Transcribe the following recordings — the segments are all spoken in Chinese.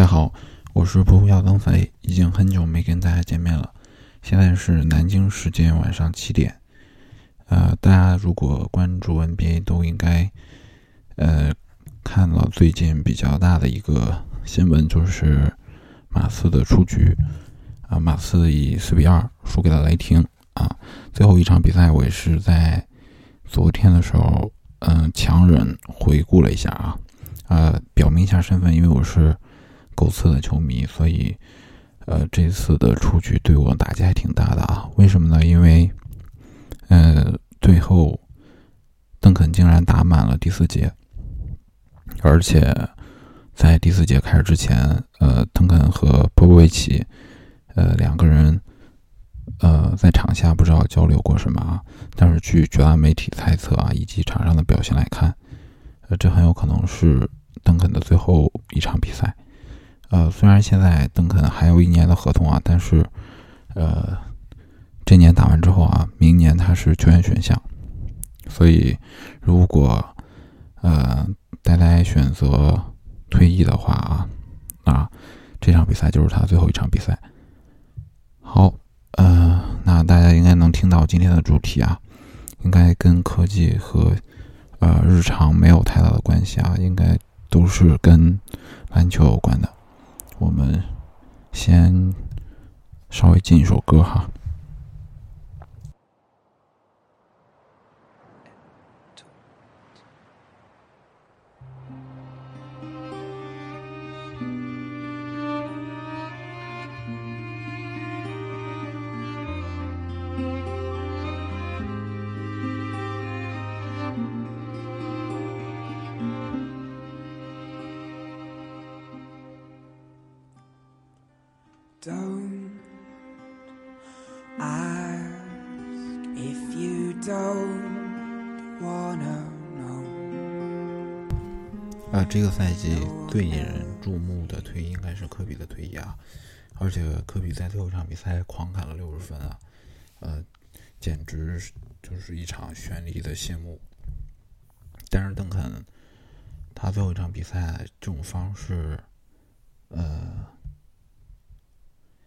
大家好，我是不要增肥，已经很久没跟大家见面了。现在是南京时间晚上七点。呃，大家如果关注 NBA，都应该呃看了最近比较大的一个新闻，就是马刺的出局啊，马刺以四比二输给了雷霆啊。最后一场比赛，我也是在昨天的时候，嗯，强忍回顾了一下啊，呃，表明一下身份，因为我是。狗刺的球迷，所以，呃，这次的出局对我打击还挺大的啊。为什么呢？因为，呃，最后邓肯竟然打满了第四节，而且在第四节开始之前，呃，邓肯和波波维奇，呃，两个人，呃，在场下不知道交流过什么啊。但是据绝大媒体猜测啊，以及场上的表现来看，呃，这很有可能是邓肯的最后一场比赛。呃，虽然现在邓肯还有一年的合同啊，但是，呃，这年打完之后啊，明年他是球员选项，所以如果呃呆呆选择退役的话啊，啊，这场比赛就是他最后一场比赛。好，呃，那大家应该能听到今天的主题啊，应该跟科技和呃日常没有太大的关系啊，应该都是跟篮球有关的。我们先稍微进一首歌哈。这个赛季最引人注目的退役应该是科比的退役啊，而且科比在最后一场比赛狂砍了六十分啊，呃，简直就是一场绚丽的谢幕。但是邓肯他最后一场比赛这种方式，呃。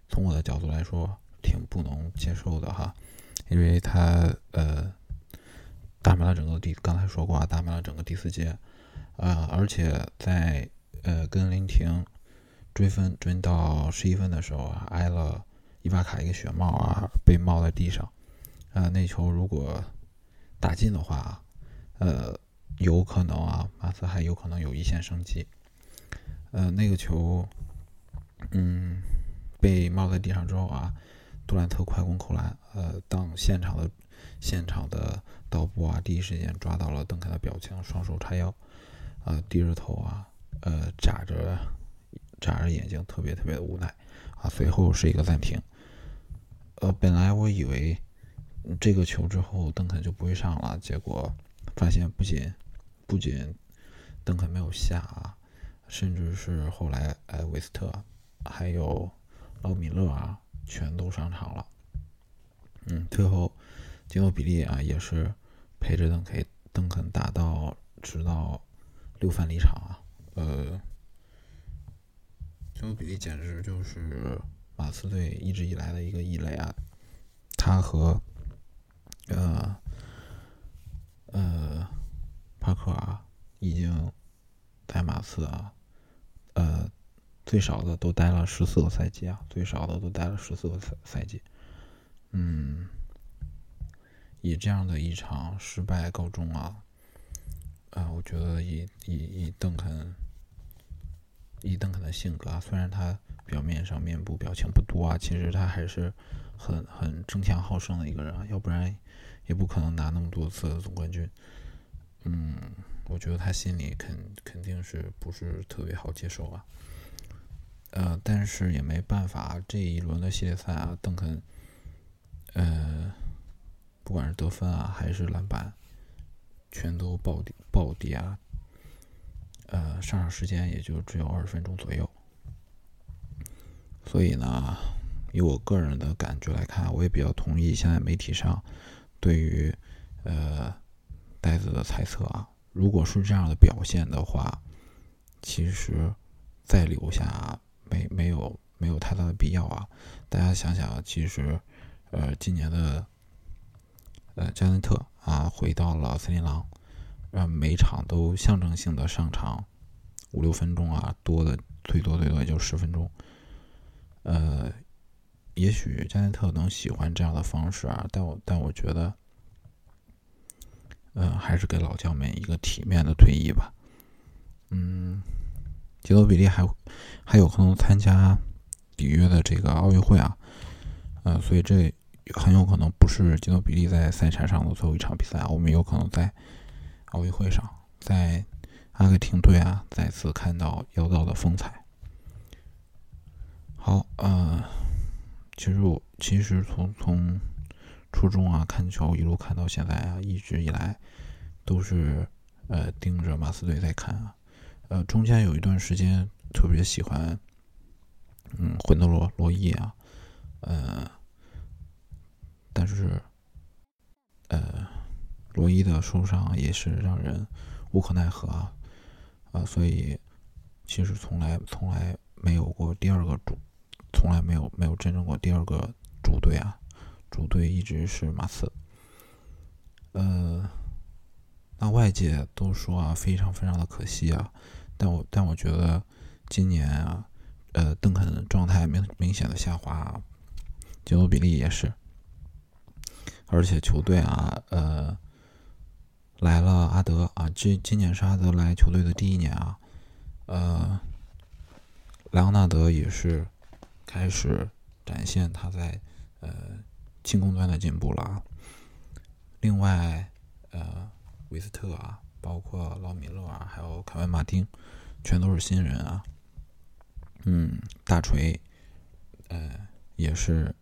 从我的角度来说，挺不能接受的哈，因为他呃打满了整个第，刚才说过啊，打满了整个第四节，啊，而且在呃跟林婷追分追到十一分的时候啊，挨了伊巴卡一个血帽啊，被帽在地上，啊，那球如果打进的话，呃，有可能啊，马刺还有可能有一线生机，呃，那个球，嗯。被帽在地上之后啊，杜兰特快攻扣篮，呃，当现场的现场的导播啊，第一时间抓到了邓肯的表情，双手叉腰，啊，低着头啊，呃，眨着眨着眼睛，特别特别的无奈啊。随后是一个暂停，呃，本来我以为这个球之后邓肯就不会上了，结果发现不仅不仅邓肯没有下啊，甚至是后来呃韦斯特还有。老米勒啊，全都上场了。嗯，最后金诺比利啊，也是陪着邓肯邓肯打到直到六犯离场啊。呃，金诺比例简直就是马刺队一直以来的一个异类啊。他和呃呃帕克啊，已经在马刺啊，呃。最少的都待了十四个赛季啊，最少的都待了十四个赛赛季。嗯，以这样的一场失败告终啊，啊，我觉得以以以邓肯，以邓肯的性格啊，虽然他表面上面部表情不多啊，其实他还是很很争强好胜的一个人啊，要不然也不可能拿那么多次总冠军。嗯，我觉得他心里肯肯定是不是特别好接受啊。呃，但是也没办法，这一轮的系列赛啊，邓肯，呃，不管是得分啊，还是篮板，全都暴跌暴跌啊，呃，上场时间也就只有二十分钟左右。所以呢，以我个人的感觉来看，我也比较同意现在媒体上对于呃呆子的猜测啊，如果是这样的表现的话，其实再留下。没没有没有太大的必要啊。大家想想，其实呃今年的呃加内特啊回到了森林狼，让每场都象征性的上场五六分钟啊，多的最多最多也就十分钟。呃，也许加内特能喜欢这样的方式啊，但我但我觉得。嗯，还是给老将们一个体面的退役吧。嗯，吉多比利还还有可能参加里约的这个奥运会啊，呃，所以这很有可能不是吉多比利在赛场上的最后一场比赛，我们有可能在奥运会上，在阿根廷队啊再次看到妖刀的风采。好，呃，其实我其实从从。初中啊，看球一路看到现在啊，一直以来都是呃盯着马刺队在看啊。呃，中间有一段时间特别喜欢，嗯，混德罗罗伊啊，呃，但是呃，罗伊的受伤也是让人无可奈何啊，啊，所以其实从来从来没有过第二个主，从来没有没有真正过第二个主队啊。主队一直是马刺，呃，那外界都说啊，非常非常的可惜啊，但我但我觉得今年啊，呃，邓肯状态明明显的下滑，啊。吉诺比利也是，而且球队啊，呃，来了阿德啊，这今年是阿德来球队的第一年啊，呃，莱昂纳德也是开始展现他在呃。进攻端的进步了啊，另外，呃，维斯特啊，包括劳米勒啊，还有凯文马丁，全都是新人啊。嗯，大锤，呃，也是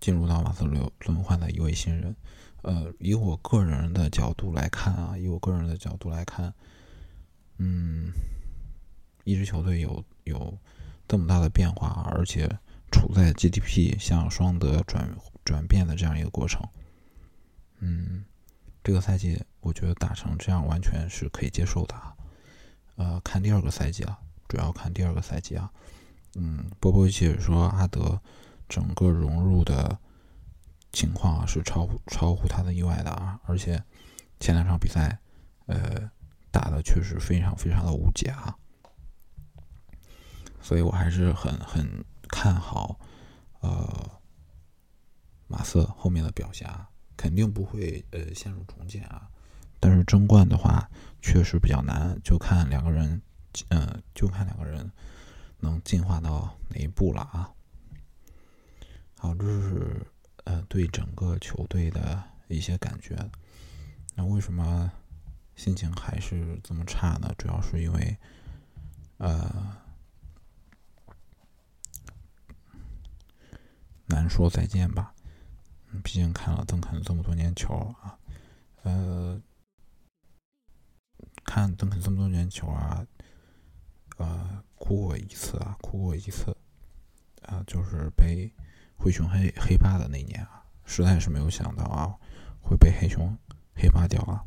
进入到马刺轮轮换的一位新人。呃，以我个人的角度来看啊，以我个人的角度来看，嗯，一支球队有有这么大的变化，而且。处在 GDP 向双德转转变的这样一个过程，嗯，这个赛季我觉得打成这样完全是可以接受的，呃，看第二个赛季啊，主要看第二个赛季啊，嗯，波波维奇说阿德整个融入的情况啊是超乎超乎他的意外的啊，而且前两场比赛呃打的确实非常非常的无解啊，所以我还是很很。看好，呃，马瑟后面的表现啊，肯定不会呃陷入重建啊。但是争冠的话，确实比较难，就看两个人，嗯，就看两个人能进化到哪一步了啊。好，这是呃对整个球队的一些感觉。那为什么心情还是这么差呢？主要是因为，呃。难说再见吧，毕竟看了邓肯这么多年球啊，呃，看邓肯这么多年球啊，呃，哭过一次啊，哭过一次，啊，就是被灰熊黑黑八的那年啊，实在是没有想到啊，会被黑熊黑八掉啊。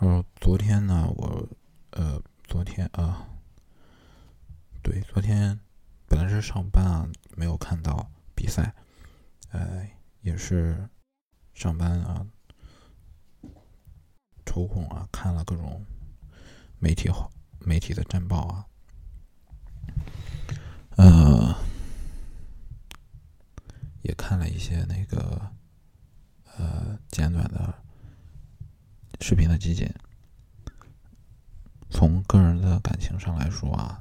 然后昨天呢，我呃，昨天啊，对，昨天。本来是上班啊，没有看到比赛，呃，也是上班啊，抽空啊看了各种媒体媒体的战报啊，呃，也看了一些那个呃简短的视频的集锦。从个人的感情上来说啊，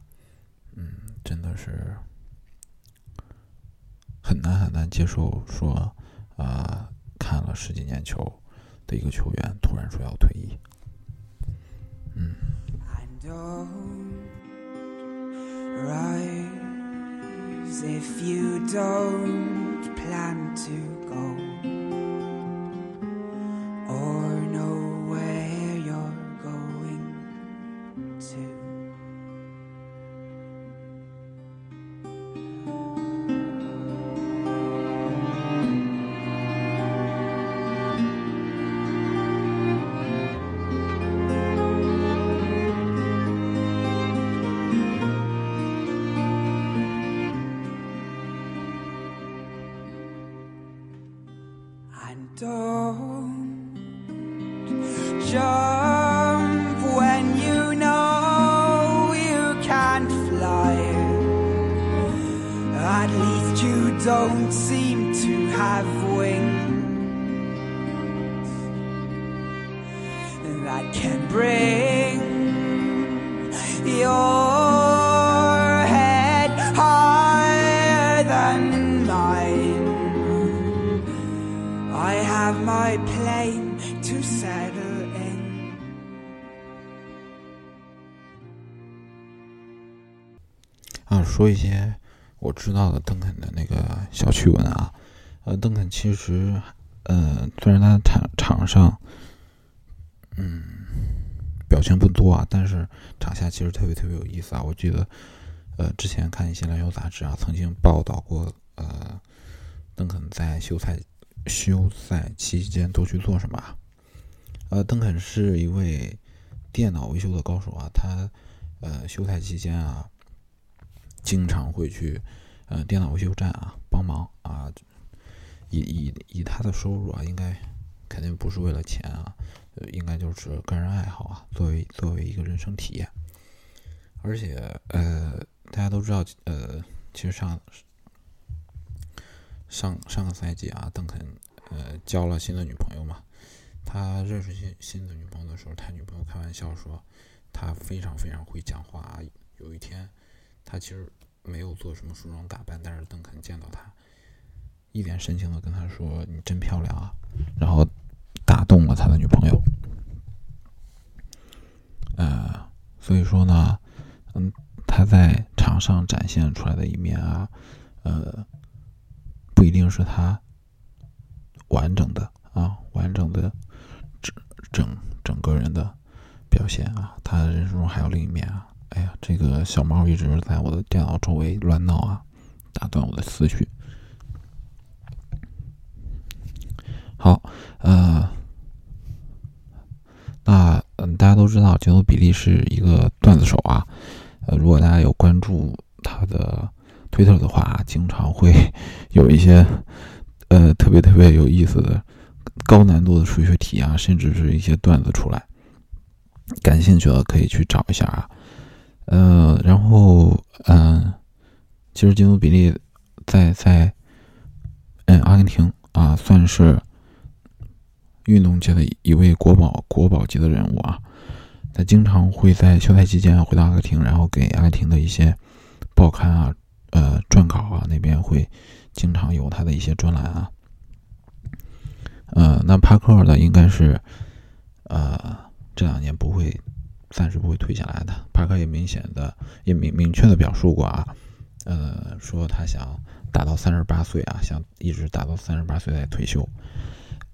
嗯，真的是很难很难接受说啊、看了十几年球的一个球员突然说要退役，嗯。If you don't. plan to go. Jump when you know you can't fly. At least you don't seem to have wings that can bring 说一些我知道的邓肯的那个小趣闻啊。呃，邓肯其实，呃，虽然他场场上，嗯，表现不多啊，但是场下其实特别特别有意思啊。我记得，呃，之前看一些篮球杂志啊，曾经报道过，呃，邓肯在休赛休赛期间都去做什么啊？呃，邓肯是一位电脑维修的高手啊，他呃休赛期间啊。经常会去，呃，电脑维修站啊帮忙啊，以以以他的收入啊，应该肯定不是为了钱啊，应该就是个人爱好啊，作为作为一个人生体验。而且呃，大家都知道，呃，其实上上上个赛季啊，邓肯呃交了新的女朋友嘛，他认识新新的女朋友的时候，他女朋友开玩笑说，他非常非常会讲话，有一天。他其实没有做什么梳妆打扮，但是邓肯见到他，一脸深情的跟他说：“你真漂亮啊！”然后打动了他的女朋友。呃，所以说呢，嗯，他在场上展现出来的一面啊，呃，不一定是他完整的啊，完整的整整整个人的表现啊，他人生中还有另一面啊。哎呀，这个小猫一直在我的电脑周围乱闹啊，打断我的思绪。好，呃，那嗯，大家都知道杰诺比利是一个段子手啊。呃，如果大家有关注他的推特的话，经常会 有一些呃特别特别有意思的高难度的数学题啊，甚至是一些段子出来。感兴趣的可以去找一下啊。呃，然后，嗯，其实吉努比利在在，嗯，阿根廷啊，算是运动界的一位国宝国宝级的人物啊。他经常会在休赛期间回到阿根廷，然后给阿根廷的一些报刊啊、呃撰稿啊那边会经常有他的一些专栏啊。呃，那帕克呢，应该是呃这两年不会。暂时不会退下来的。帕克也明显的、也明明确的表述过啊，呃，说他想打到三十八岁啊，想一直打到三十八岁再退休。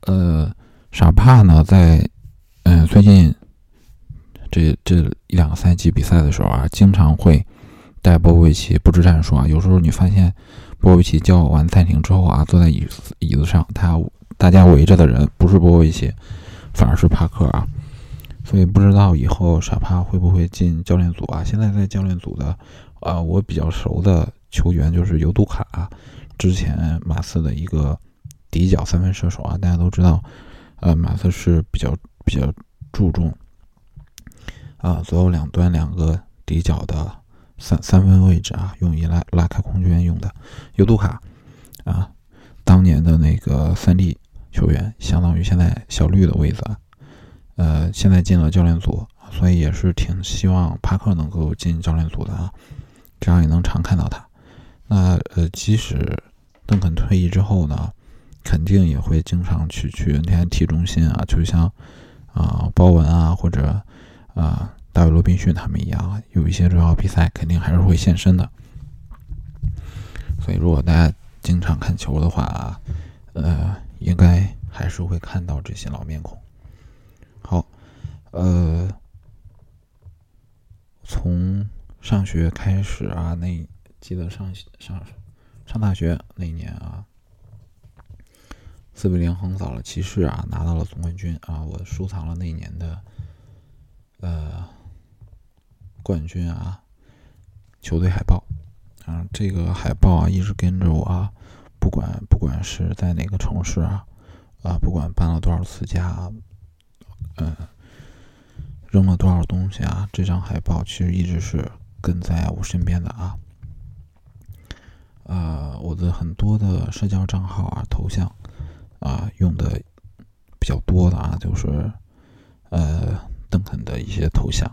呃，傻帕呢，在嗯最近这这一两个赛季比赛的时候啊，经常会带波波维奇布置战术啊。有时候你发现波波维奇叫完暂停之后啊，坐在椅子椅子上，他大家围着的人不是波波维奇，反而是帕克啊。所以不知道以后傻帕会不会进教练组啊？现在在教练组的，啊，我比较熟的球员就是尤杜卡，之前马刺的一个底角三分射手啊。大家都知道，呃，马刺是比较比较注重啊左右两端两个底角的三三分位置啊，用于拉拉开空间用的。尤杜卡啊，当年的那个三 D 球员，相当于现在小绿的位置啊。呃，现在进了教练组，所以也是挺希望帕克能够进教练组的啊，这样也能常看到他。那呃，即使邓肯退役之后呢，肯定也会经常去去 NT 中心啊，就像啊鲍文啊或者啊大卫罗宾逊他们一样，有一些重要比赛肯定还是会现身的。所以，如果大家经常看球的话，呃，应该还是会看到这些老面孔。好，呃，从上学开始啊，那记得上上上大学那一年啊，四比零横扫了骑士啊，拿到了总冠军啊，我收藏了那一年的呃冠军啊球队海报。啊，这个海报啊一直跟着我啊，不管不管是在哪个城市啊，啊，不管搬了多少次家，嗯，扔了多少东西啊，这张海报其实一直是跟在我身边的啊。呃，我的很多的社交账号啊、头像啊，用的比较多的啊，就是呃，邓肯的一些头像。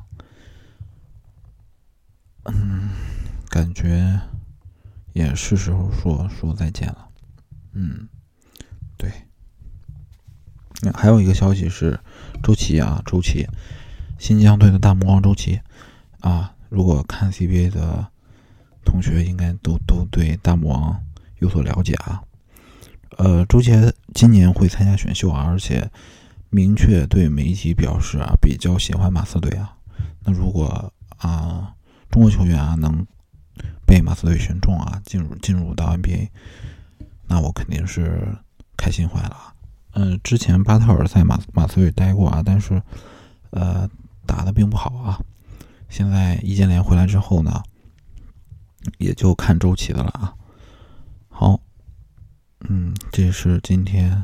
嗯，感觉也是时候说说再见了。嗯，对。还有一个消息是，周琦啊，周琦，新疆队的大魔王周琦啊，如果看 CBA 的同学应该都都对大魔王有所了解啊。呃，周琦今年会参加选秀啊，而且明确对媒体表示啊，比较喜欢马刺队啊。那如果啊，中国球员啊能被马刺队选中啊，进入进入到 NBA，那我肯定是开心坏了啊。嗯，之前巴特尔在马马刺队待过啊，但是，呃，打的并不好啊。现在易建联回来之后呢，也就看周琦的了啊。好，嗯，这是今天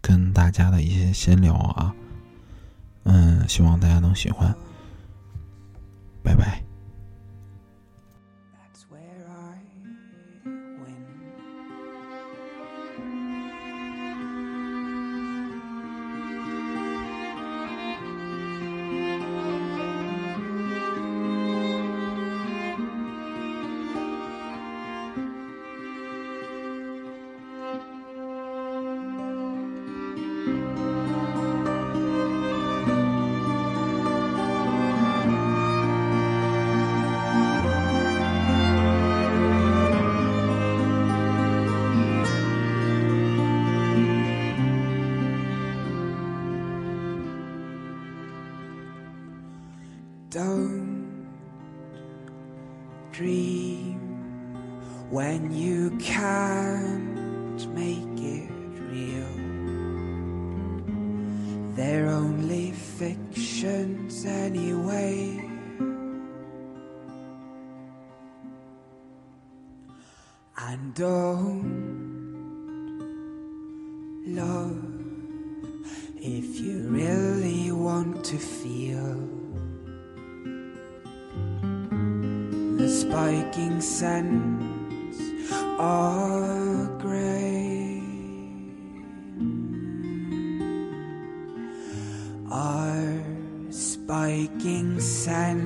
跟大家的一些闲聊啊。嗯，希望大家能喜欢。When you can't make it real. They're only fictions anyway. And don't love if you really want to feel. The spiking sands are. Our spiking sand.